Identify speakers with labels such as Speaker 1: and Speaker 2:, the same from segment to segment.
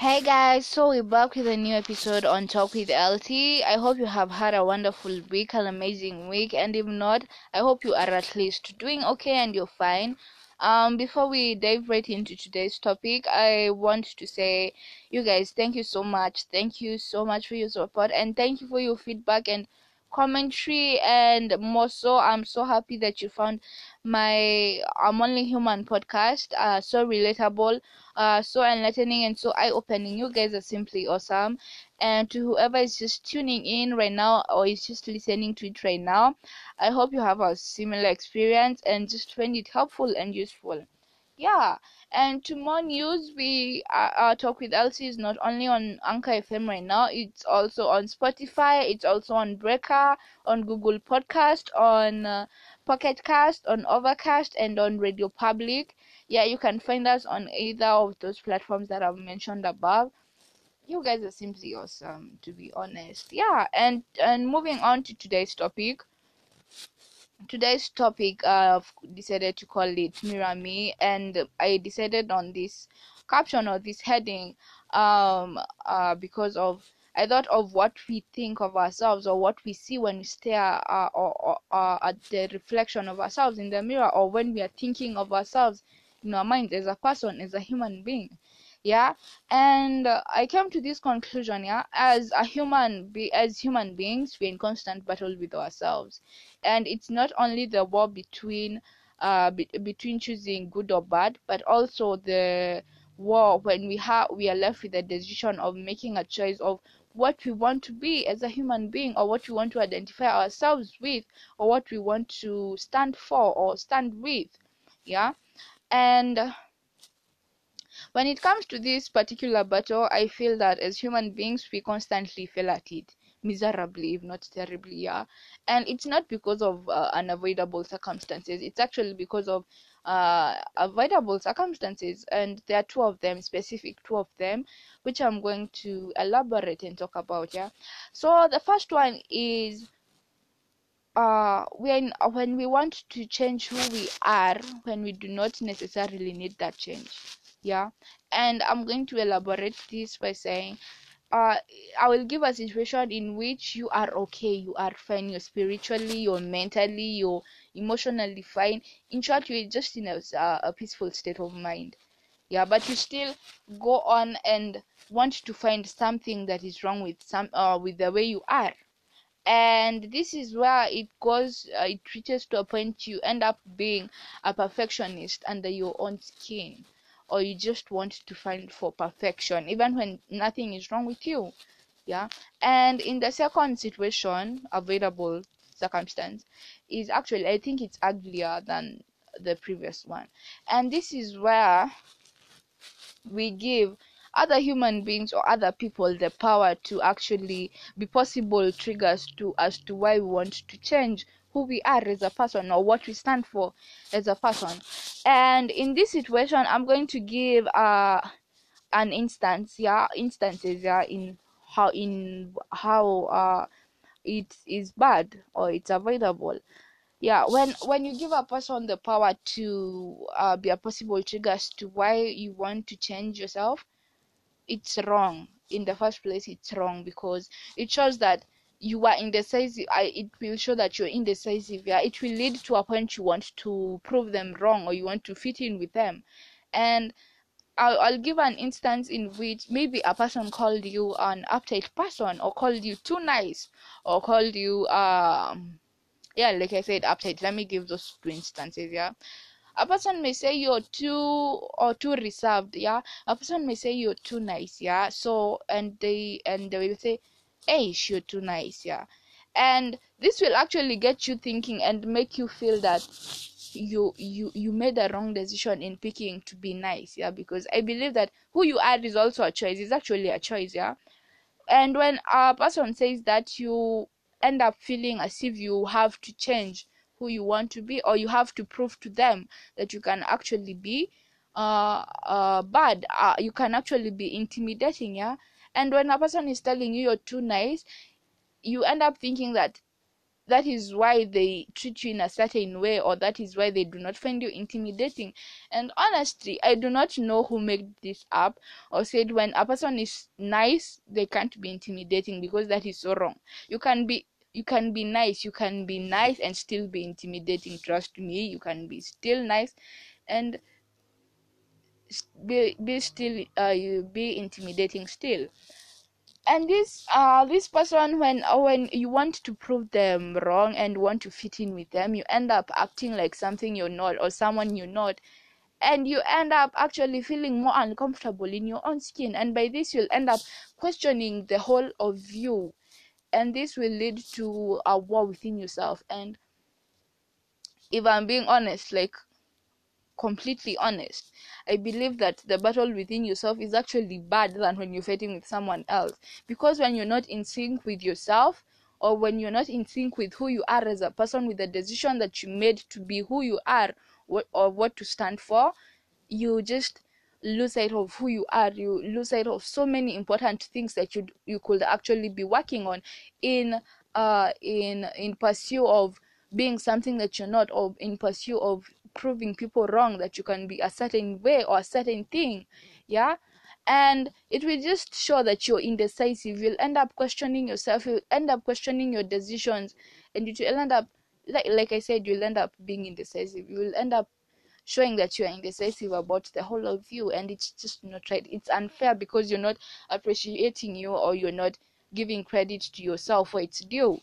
Speaker 1: Hey guys, so we're back with a new episode on Talk with LT. I hope you have had a wonderful week, an amazing week, and if not, I hope you are at least doing okay and you're fine. Um, before we dive right into today's topic, I want to say, you guys, thank you so much. Thank you so much for your support and thank you for your feedback and commentary and more so i'm so happy that you found my i'm only human podcast uh so relatable uh so enlightening and so eye-opening. You guys are simply awesome. And to whoever is just tuning in right now or is just listening to it right now i hope you have a similar experience and just find it helpful and useful yeah and to more news we uh, talk with LT is not only on anchor fm right now it's also on spotify it's also on breaker on google podcast on uh, pocket cast on overcast and on radio public. Yeah you can find us on either of those platforms that i've mentioned above. You guys are simply awesome to be honest. Yeah and and moving on to today's topic today's topic i've decided to call it mirror me and i decided on this caption or this heading um uh because of i thought of what we think of ourselves or what we see when we stare uh, or, or uh, at the reflection of ourselves in the mirror or when we are thinking of ourselves in our minds as a person as a human being yeah? And uh, i came to this conclusion yeah as a human be as human beings we're in constant battle with ourselves. And it's not only the war between uh be- between choosing good or bad but also the war when we have we are left with the decision of making a choice of what we want to be as a human being or what we want to identify ourselves with or what we want to stand for or stand with yeah? And when it comes to this particular battle, I feel that as human beings, we constantly fail at it miserably, if not terribly, yeah. And it's not because of uh, unavoidable circumstances, it's actually because of uh, avoidable circumstances, and there are two of them, specific two of them, which I'm going to elaborate and talk about, yeah. So the first one is uh when when we want to change who we are when we do not necessarily need that change yeah. And i'm going to elaborate this by saying uh i will give a situation in which you are okay you are fine you're spiritually you're mentally you're emotionally fine. In short you're just in a, a peaceful state of mind. Yeah but you still go on and want to find something that is wrong with some uh with the way you are. And this is where it goes uh, it reaches to a point you end up being a perfectionist under your own skin or you just want to find for perfection even when nothing is wrong with you yeah? And in the second situation available circumstance is actually i think it's uglier than the previous one. And this is where we give other human beings or other people the power to actually be possible triggers to as to why we want to change who we are as a person or what we stand for as a person. And in this situation i'm going to give uh an instance yeah instances yeah in how in how uh it is bad or it's avoidable. Yeah when when you give a person the power to uh, be a possible trigger as to why you want to change yourself it's wrong. In the first place it's wrong because it shows that you are indecisive I, it will show that you're indecisive yeah it will lead to a point you want to prove them wrong or you want to fit in with them. And I'll, I'll give an instance in which maybe a person called you an uptight person or called you too nice or called you um yeah like i said uptight. Let me give those two instances yeah. A person may say you're too or too reserved yeah. A person may say you're too nice yeah. So and they and they will say hey you're too nice yeah. And this will actually get you thinking and make you feel that you you you made a wrong decision in picking to be nice yeah because i believe that who you are is also a choice it's actually a choice yeah. And when a person says that you end up feeling as if you have to change who you want to be or you have to prove to them that you can actually be uh, uh bad uh, you can actually be intimidating yeah and when a person is telling you you're too nice you end up thinking that that is why they treat you in a certain way or that is why they do not find you intimidating. And honestly i do not know who made this up or said when a person is nice they can't be intimidating because that is so wrong. You can be you can be nice you can be nice and still be intimidating trust me you can be still nice. And be, be still uh, you be intimidating still. And this uh this person when when you want to prove them wrong and want to fit in with them you end up acting like something you're not or someone you're not. And you end up actually feeling more uncomfortable in your own skin. And by this you'll end up questioning the whole of you. And this will lead to a war within yourself. And if i'm being honest like completely honest i believe that the battle within yourself is actually bad than when you're fighting with someone else. Because when you're not in sync with yourself or when you're not in sync with who you are as a person with the decision that you made to be who you are or what to stand for you just lose sight of who you are. You lose sight of so many important things that you you could actually be working on in uh in in pursuit of being something that you're not or in pursuit of proving people wrong that you can be a certain way or a certain thing yeah? And it will just show that you're indecisive. You'll end up questioning yourself. You'll end up questioning your decisions. And you will end up like like i said you'll end up being indecisive. You will end up showing that you are indecisive about the whole of you. And it's just not right. It's unfair because you're not appreciating you or you're not giving credit to yourself where it's due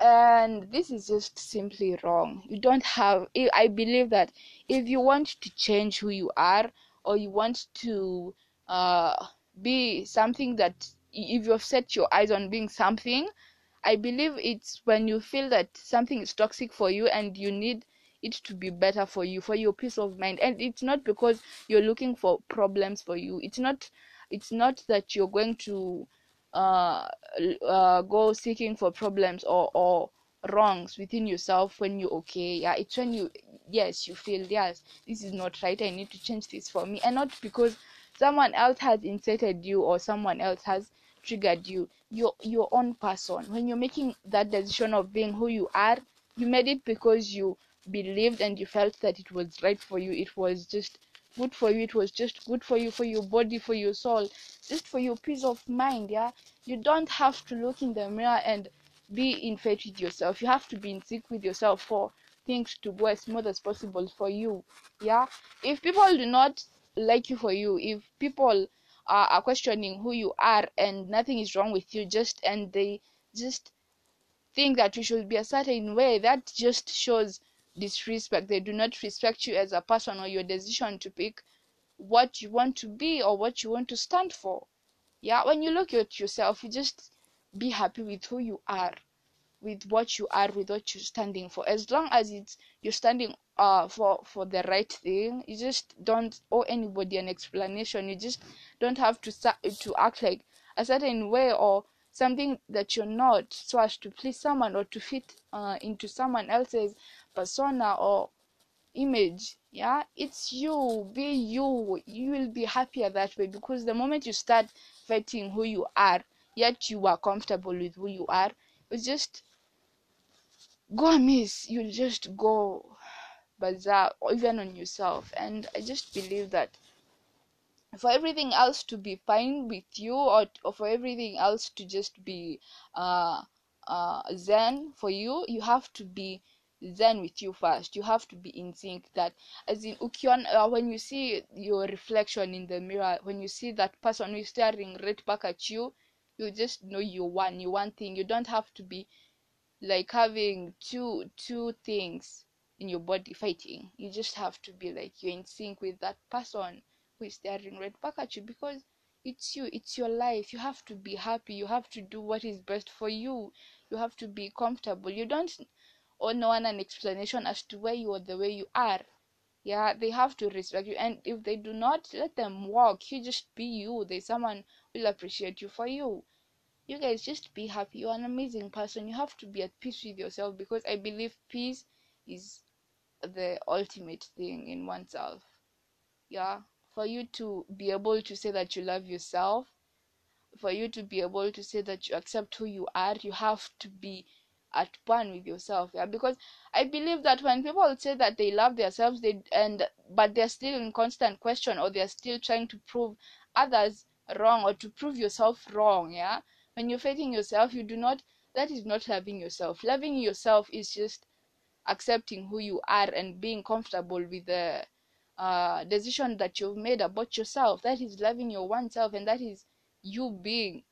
Speaker 1: and this is just simply wrong. You don't have i believe that if you want to change who you are or you want to uh, be something that if you've set your eyes on being something i believe it's when you feel that something is toxic for you and you need it to be better for you for your peace of mind. And it's not because you're looking for problems for you. It's not it's not that you're going to uh, uh, go seeking for problems or, or wrongs within yourself when you're okay. Yeah it's when you yes you feel yes this is not right i need to change this for me. And not because someone else has incited you or someone else has triggered you. Your your own person. When you're making that decision of being who you are you made it because you believed and you felt that it was right for you. It was just good for you it was just good for you for your body for your soul just for your peace of mind yeah? You don't have to look in the mirror and be in faith with yourself. You have to be in sync with yourself for things to go as smooth as possible for you yeah? If people do not like you for you if people are, are questioning who you are and nothing is wrong with you just and they just think that you should be a certain way that just shows disrespect. They do not respect you as a person or your decision to pick what you want to be or what you want to stand for. Yeah when you look at yourself you just be happy with who you are with what you are with what you're standing for. As long as it's you're standing uh for for the right thing you just don't owe anybody an explanation. You just don't have to to act like a certain way or something that you're not so as to please someone or to fit uh, into someone else's persona or image yeah it's you be you you will be happier that way because the moment you start fighting who you are yet you are comfortable with who you are it's just go amiss you just go bizarre even on yourself. And i just believe that for everything else to be fine with you or, or for everything else to just be uh uh zen for you you have to be zen with you first. You have to be in sync that as in ukion uh, when you see your reflection in the mirror when you see that person who is staring right back at you you just know you one you one thing. You don't have to be like having two two things in your body fighting. You just have to be like you're in sync with that person who is staring right back at you because it's you it's your life. You have to be happy. You have to do what is best for you. You have to be comfortable. You don't owe no one an explanation as to why you are the way you are. Yeah they have to respect you and if they do not let them walk. You just be you. There's someone will appreciate you for you. You guys just be happy. You're an amazing person. You have to be at peace with yourself because i believe peace is the ultimate thing in oneself. Yeah for you to be able to say that you love yourself for you to be able to say that you accept who you are you have to be at one with yourself yeah? Because i believe that when people say that they love themselves they and but they're still in constant question or they're still trying to prove others wrong or to prove yourself wrong yeah? When you're fighting yourself you do not that is not loving yourself. Loving yourself is just accepting who you are and being comfortable with the uh, decision that you've made about yourself. That is loving your one self and that is you being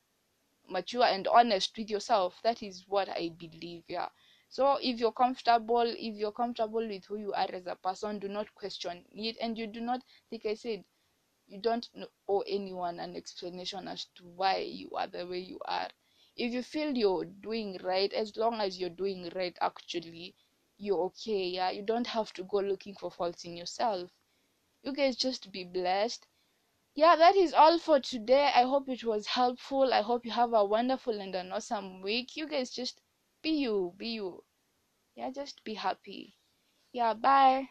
Speaker 1: mature and honest with yourself. That is what i believe yeah. So if you're comfortable if you're comfortable with who you are as a person do not question it. And you do not like i said you don't owe anyone an explanation as to why you are the way you are. If you feel you're doing right as long as you're doing right actually you're okay yeah. You don't have to go looking for faults in yourself. You guys just be blessed yeah that is all for today. I hope it was helpful. I hope you have a wonderful and an awesome week. You guys just be you be you. Yeah just be happy. Yeah bye